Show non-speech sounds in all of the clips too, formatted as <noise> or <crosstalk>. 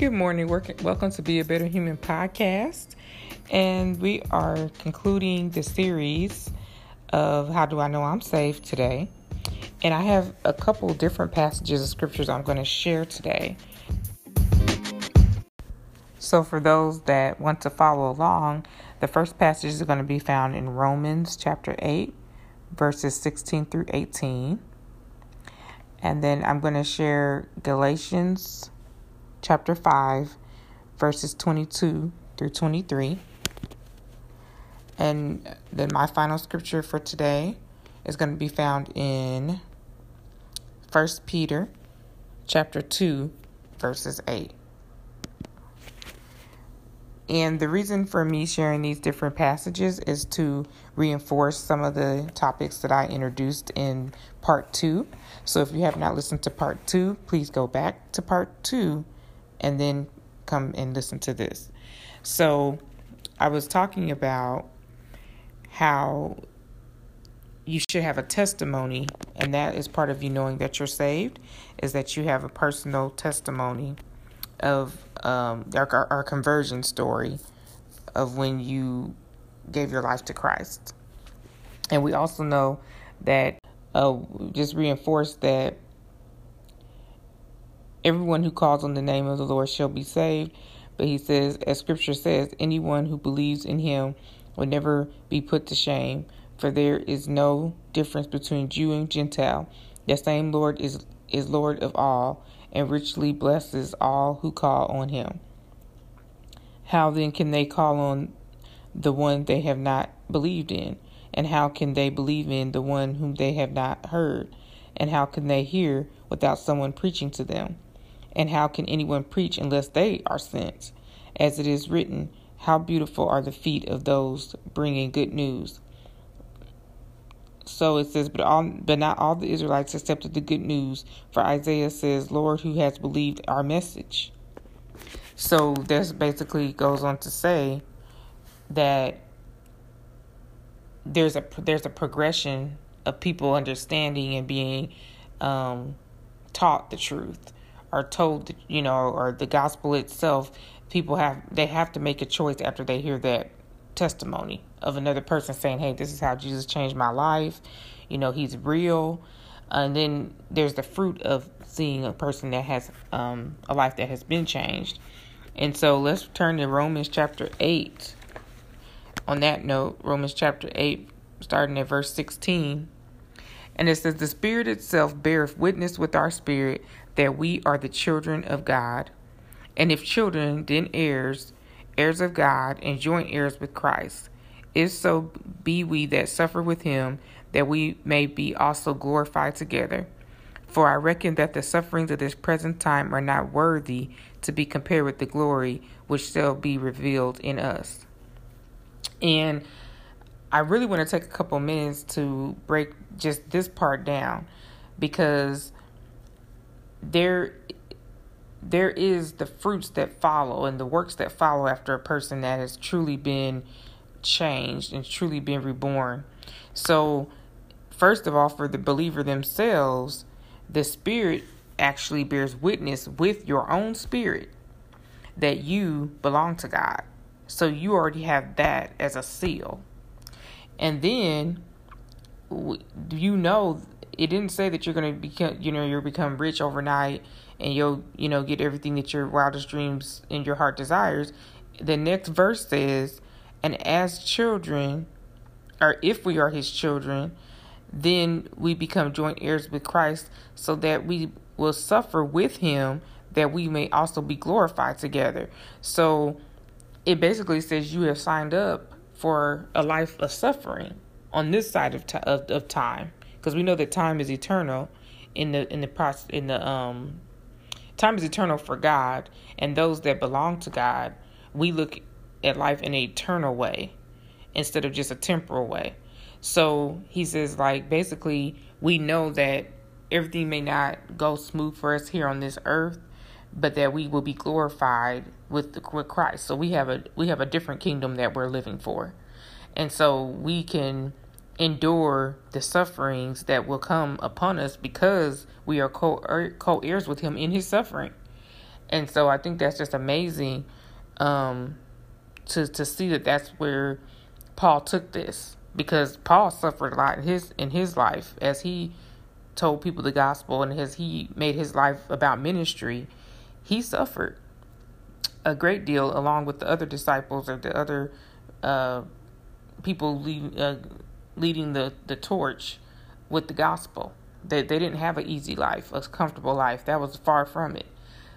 Good morning. Welcome to Be a Better Human podcast. And we are concluding the series of How Do I Know I'm Saved today. And I have a couple different passages of scriptures I'm going to share today. So, for those that want to follow along, the first passage is going to be found in Romans chapter 8, verses 16 through 18. And then I'm going to share Galatians chapter 5, verses 22 through 23. And then my final scripture for today is going to be found in 1 Peter chapter 2, verses 8. And the reason for me sharing these different passages is to reinforce some of the topics that I introduced in part two. So if you have not listened to part two, please go back to part two and then come and listen to this. So, I was talking about how you should have a testimony, and that is part of you knowing that you're saved, is that you have a personal testimony of um, our, our conversion story of when you gave your life to Christ. And we also know that, uh, just reinforce that Everyone who calls on the name of the Lord shall be saved. But he says, as scripture says, anyone who believes in him will never be put to shame, for there is no difference between Jew and Gentile. The same Lord is, is Lord of all, and richly blesses all who call on him. How then can they call on the one they have not believed in? And how can they believe in the one whom they have not heard? And how can they hear without someone preaching to them? And how can anyone preach unless they are sent? As it is written, How beautiful are the feet of those bringing good news. So it says, but all, but not all the Israelites accepted the good news. For Isaiah says, Lord, who has believed our message? So this basically goes on to say that there's a there's a progression of people understanding and being um, taught the truth are told, you know, or the gospel itself, people have they have to make a choice after they hear that testimony of another person saying, "Hey, this is how Jesus changed my life." You know, he's real. And then there's the fruit of seeing a person that has um, a life that has been changed. And so let's turn to Romans chapter 8. On that note, Romans chapter 8, starting at verse 16. And it says, The Spirit itself beareth witness with our spirit that we are the children of God. And if children, then heirs, heirs of God, and joint heirs with Christ. If so be we that suffer with him, that we may be also glorified together. For I reckon that the sufferings of this present time are not worthy to be compared with the glory which shall be revealed in us. And I really want to take a couple minutes to break just this part down because there there is the fruits that follow and the works that follow after a person that has truly been changed and truly been reborn. So, first of all, for the believer themselves, the Spirit actually bears witness with your own spirit that you belong to God. So, you already have that as a seal. And then do you know it didn't say that you're to become, you know, you'll become rich overnight and you'll, you know, get everything that your wildest dreams and your heart desires. The next verse says, and as children, or if we are his children, then we become joint heirs with Christ so that we will suffer with him that we may also be glorified together. So it basically says you have signed up for a life of suffering on this side of, t- of, of time because we know that time is eternal in the in the process in the um time is eternal for God and those that belong to God we look at life in an eternal way instead of just a temporal way. So he says like basically we know that everything may not go smooth for us here on this earth but that we will be glorified with the, with Christ. So we have a we have a different kingdom that we're living for. And so we can endure the sufferings that will come upon us because we are co heirs with him in his suffering. And so I think that's just amazing um, to to see that that's where Paul took this because Paul suffered a lot in his in his life as he told people the gospel and as he made his life about ministry, he suffered a great deal along with the other disciples or the other uh, people uh, leading the, the torch with the gospel. They, they didn't have an easy life, a comfortable life. That was far from it.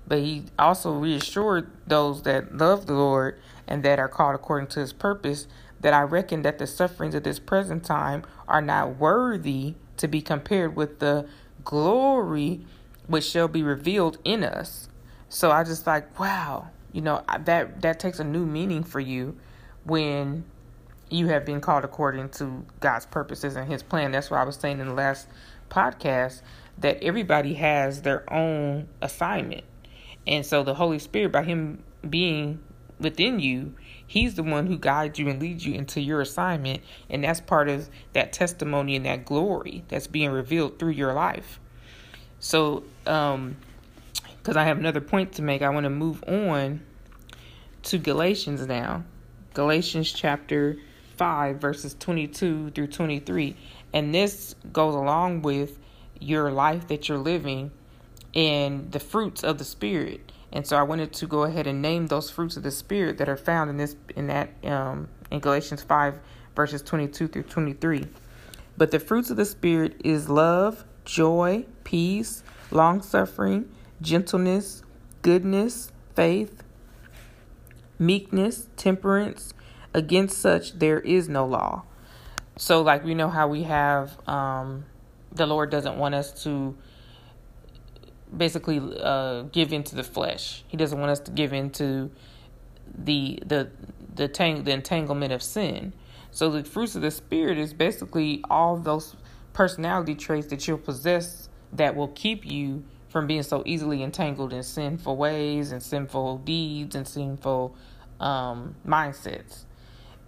But he also reassured those that love the Lord and that are called according to his purpose that I reckon that the sufferings of this present time are not worthy to be compared with the glory which shall be revealed in us. So I just like, wow, you know, that that takes a new meaning for you when you have been called according to God's purposes and his plan. That's what I was saying in the last podcast that everybody has their own assignment. And so the Holy Spirit by him being within you, he's the one who guides you and leads you into your assignment and that's part of that testimony and that glory that's being revealed through your life. So um because I have another point to make, I want to move on to Galatians now. Galatians chapter 5, verses 22 through 23. And this goes along with your life that you're living and the fruits of the Spirit. And so I wanted to go ahead and name those fruits of the Spirit that are found in this in that um, in Galatians 5 verses 22 through 23. But the fruits of the Spirit is love, joy, peace, long suffering, gentleness, goodness, faith, meekness, temperance. Against such there is no law. So, like we know how we have, um, the Lord doesn't want us to basically uh, give into the flesh. He doesn't want us to give into the the the tang- the entanglement of sin. So the fruits of the spirit is basically all those personality traits that you'll possess that will keep you from being so easily entangled in sinful ways and sinful deeds and sinful um, mindsets.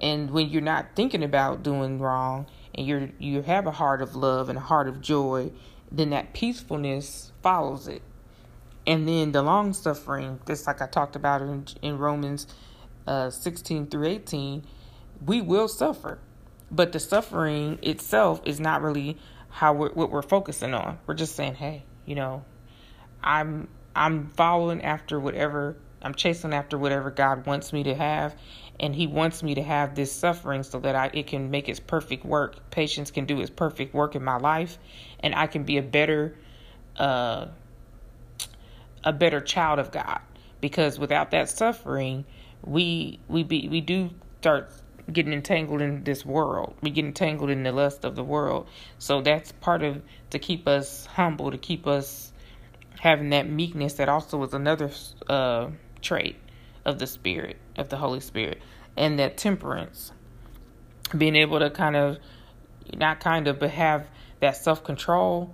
And when you're not thinking about doing wrong and you're you have a heart of love and a heart of joy, then that peacefulness follows it. And then the long suffering, just like I talked about in, in Romans uh, 16 through 18, we will suffer. But the suffering itself is not really how we're, what we're focusing on. We're just saying, hey, you know, I'm I'm following after whatever I'm chasing after whatever God wants me to have and he wants me to have this suffering so that I it can make its perfect work. Patience can do its perfect work in my life and I can be a better uh a better child of God because without that suffering we we be we do start getting entangled in this world. We get entangled in the lust of the world. So that's part of to keep us humble, to keep us having that meekness that also is another uh, trait of the spirit of the holy spirit and that temperance being able to kind of not kind of but have that self-control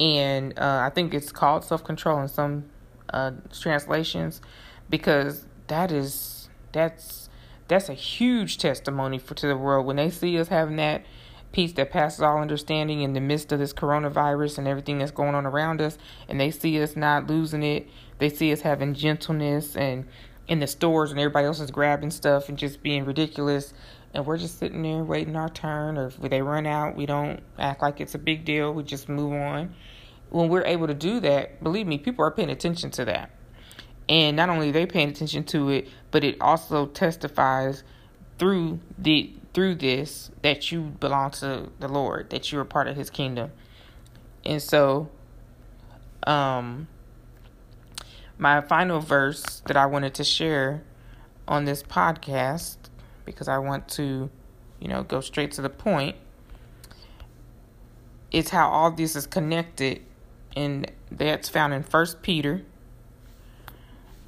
and uh, i think it's called self-control in some uh, translations because that is that's that's a huge testimony for to the world when they see us having that peace that passes all understanding in the midst of this coronavirus and everything that's going on around us. And they see us not losing it. They see us having gentleness and in the stores and everybody else is grabbing stuff and just being ridiculous. And we're just sitting there waiting our turn. Or if they run out, we don't act like it's a big deal. We just move on. When we're able to do that, believe me, people are paying attention to that. And not only are they paying attention to it, but it also testifies through the through this that you belong to the Lord, that you're a part of his kingdom. And so um my final verse that I wanted to share on this podcast because I want to, you know, go straight to the point is how all this is connected and that's found in First Peter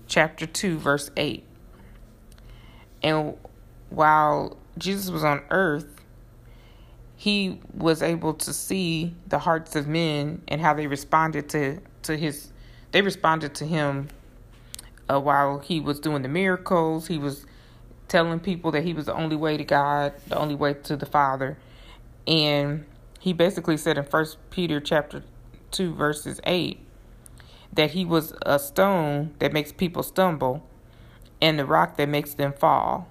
chapter 2 verse 8. And while Jesus was on earth, he was able to see the hearts of men and how they responded to, to his they responded to him uh, while he was doing the miracles. He was telling people that he was the only way to God, the only way to the Father. And he basically said in First Peter chapter 2 verses 8 that he was a stone that makes people stumble and the rock that makes them fall.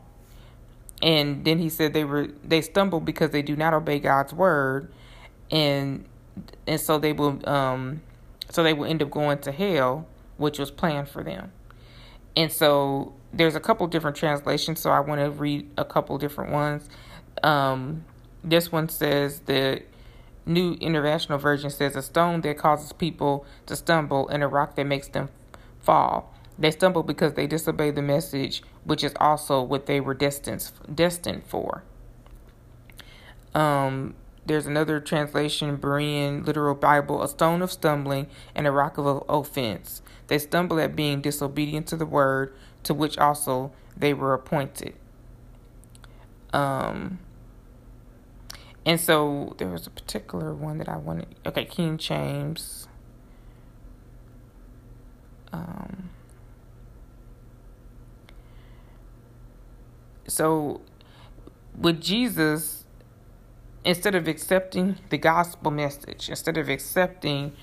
And then he said they were they stumble because they do not obey God's word and and so they will um so they will end up going to hell, which was planned for them. And so there's a couple different translations, so I want to read a couple different ones. Um, this one says the New International Version says a stone that causes people to stumble and a rock that makes them fall. They stumble because they disobey the message, which is also what they were destined destined for. Um, there's another translation, Berean Literal Bible, a stone of stumbling and a rock of offense. They stumble at being disobedient to the word, to which also they were appointed. Um, and so there was a particular one that I wanted. Okay, King James. Um, so with Jesus, instead of accepting the gospel message, instead of accepting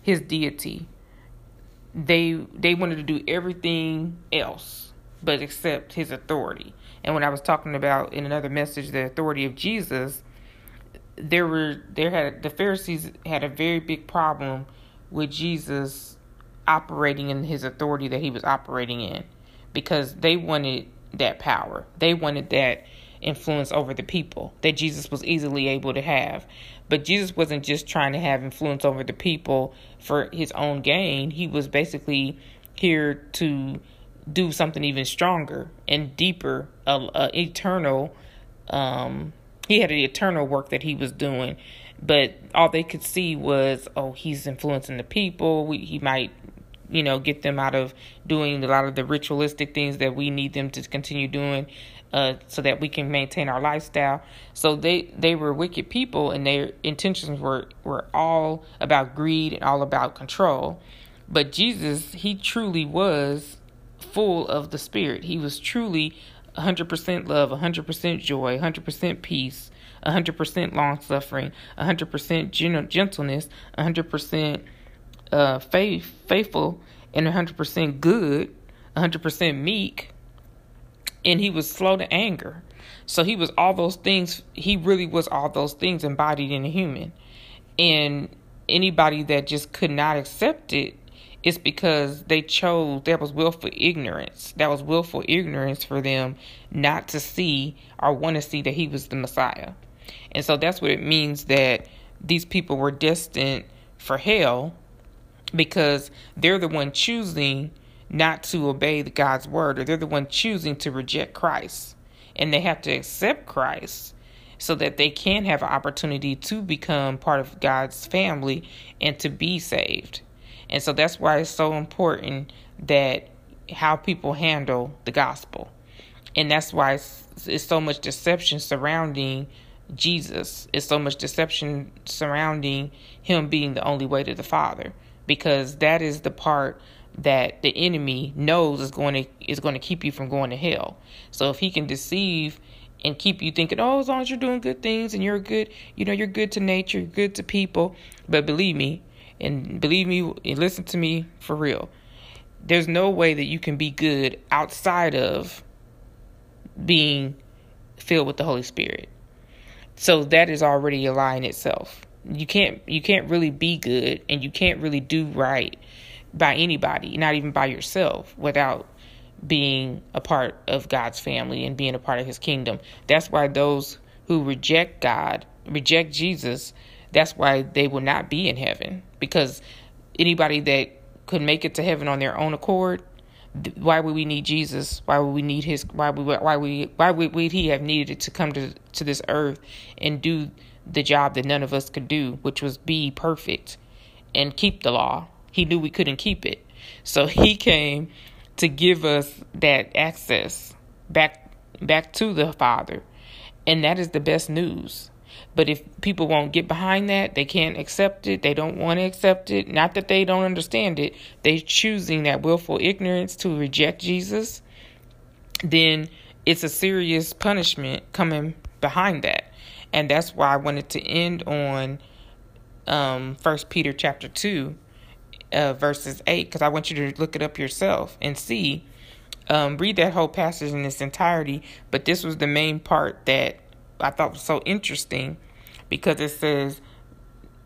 his deity, they they wanted to do everything else but accept his authority. And when I was talking about in another message the authority of Jesus, there were there had the Pharisees had a very big problem with Jesus operating in his authority that he was operating in because they wanted that power. They wanted that influence over the people that Jesus was easily able to have. But Jesus wasn't just trying to have influence over the people for his own gain. He was basically here to do something even stronger and deeper, eternal um, he had an eternal work that he was doing, but all they could see was, oh, he's influencing the people. We, he might, you know, get them out of doing a lot of the ritualistic things that we need them to continue doing. Uh, so that we can maintain our lifestyle. So they they were wicked people, and their intentions were were all about greed and all about control. But Jesus, he truly was full of the Spirit. He was truly 100% love, 100% joy, 100% peace, 100% long suffering, 100% gentleness, 100% uh, faith, faithful, and 100% good, 100% meek. And he was slow to anger. So he was all those things. He really was all those things embodied in a human. And anybody that just could not accept it it's because they chose that was willful ignorance. That was willful ignorance for them not to see or want to see that he was the Messiah. And so that's what it means that these people were destined for hell because they're the one choosing not to obey the God's word or they're the one choosing to reject Christ. And they have to accept Christ so that they can have an opportunity to become part of God's family and to be saved. And so that's why it's so important that how people handle the gospel. And that's why it's, it's so much deception surrounding Jesus. It's so much deception surrounding him being the only way to the Father because that is the part that the enemy knows is going to is going to keep you from going to hell. So if he can deceive and keep you thinking, oh, as long as you're doing good things and you're good, you know, you're good to nature, you're good to people. But believe me, and believe me, and listen to me for real. There's no way that you can be good outside of being filled with the Holy Spirit. So that is already a lie in itself. You can't you can't really be good and you can't really do right by anybody, not even by yourself, without being a part of God's family and being a part of his kingdom. That's why those who reject God, reject Jesus, that's why they will not be in heaven because anybody that could make it to heaven on their own accord why would we need Jesus? Why would we need his why would why we why would, would he have needed to come to to this earth and do the job that none of us could do, which was be perfect and keep the law. He knew we couldn't keep it. So he came to give us that access back back to the Father. And that is the best news. But if people won't get behind that, they can't accept it, they don't want to accept it, not that they don't understand it, they're choosing that willful ignorance to reject Jesus, then it's a serious punishment coming behind that. And that's why I wanted to end on um, First Peter chapter 2 uh, verses 8, because I want you to look it up yourself and see. Um, read that whole passage in its entirety, but this was the main part that I thought was so interesting because it says,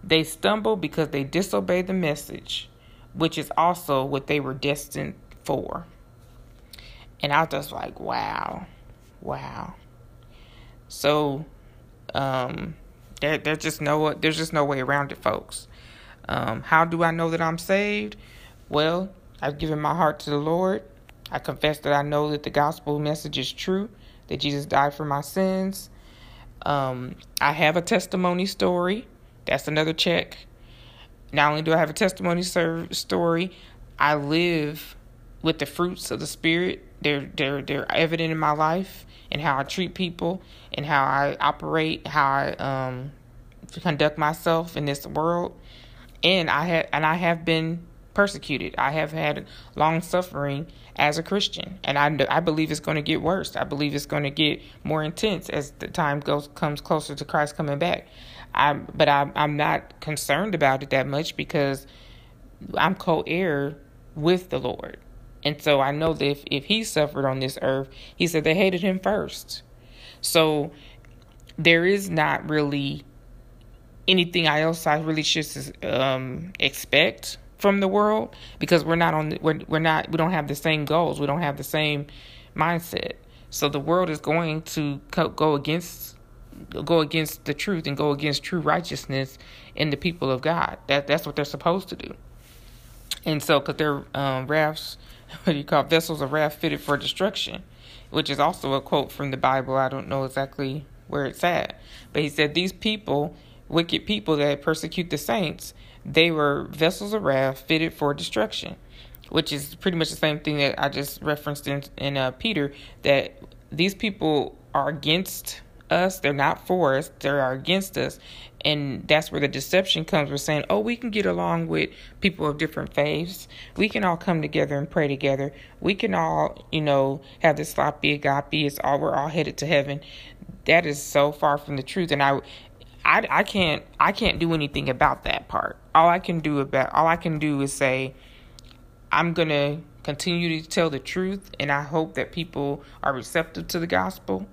They stumble because they disobey the message, which is also what they were destined for. And I was just like, wow, wow. So, um, there, there's just no there's just no way around it, folks. Um, how do I know that I'm saved? Well, I've given my heart to the Lord. I confess that I know that the gospel message is true, that Jesus died for my sins. Um, I have a testimony story. That's another check. Not only do I have a testimony story, I live with the fruits of the Spirit. They're they're they're evident in my life and how I treat people and how I operate, how I um, conduct myself in this world. And I have and I have been persecuted. I have had long suffering as a Christian, and I I believe it's going to get worse. I believe it's going to get more intense as the time goes comes closer to Christ coming back. I but I'm I'm not concerned about it that much because I'm co-heir with the Lord. And so I know that if, if he suffered on this earth, he said they hated him first. So there is not really anything else I really should um, expect from the world because we're not on we're we're not we don't have the same goals we don't have the same mindset. So the world is going to go against go against the truth and go against true righteousness in the people of God. That that's what they're supposed to do. And so because they're um, rafts <laughs> what do you call it? vessels of wrath fitted for destruction which is also a quote from the Bible. I don't know exactly where it's at. But he said these people wicked people that persecute the saints, they were vessels of wrath fitted for destruction, which is pretty much the same thing that I just referenced in, in uh, Peter, that these people are against us, they're not for us, they are against us. And that's where the deception comes. We're saying, oh, we can get along with people of different faiths. We can all come together and pray together. We can all, you know, have this sloppy agape. It's all, we're all headed to heaven. That is so far from the truth. And I, I, I can't I can't do anything about that part. All I can do about all I can do is say I'm going to continue to tell the truth and I hope that people are receptive to the gospel.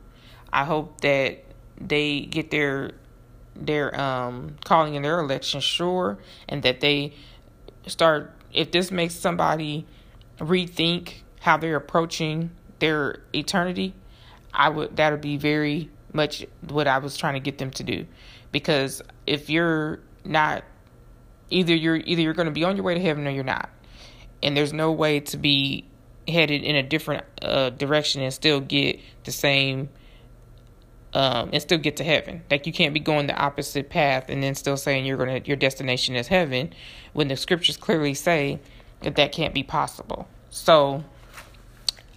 I hope that they get their their um calling in their election sure and that they start if this makes somebody rethink how they're approaching their eternity, I would that would be very much what I was trying to get them to do because if you're not either you're either you're going to be on your way to heaven or you're not and there's no way to be headed in a different uh, direction and still get the same um, and still get to heaven. Like you can't be going the opposite path and then still saying you're gonna your destination is heaven, when the scriptures clearly say that that can't be possible. So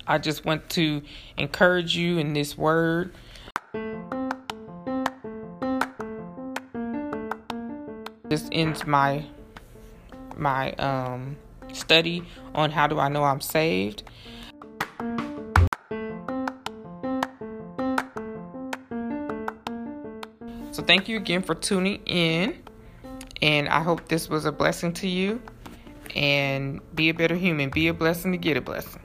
I just want to encourage you in this word this ends my my um study on how do I know I'm saved. So thank you again for tuning in and I hope this was a blessing to you and be a better human, be a blessing to get a blessing.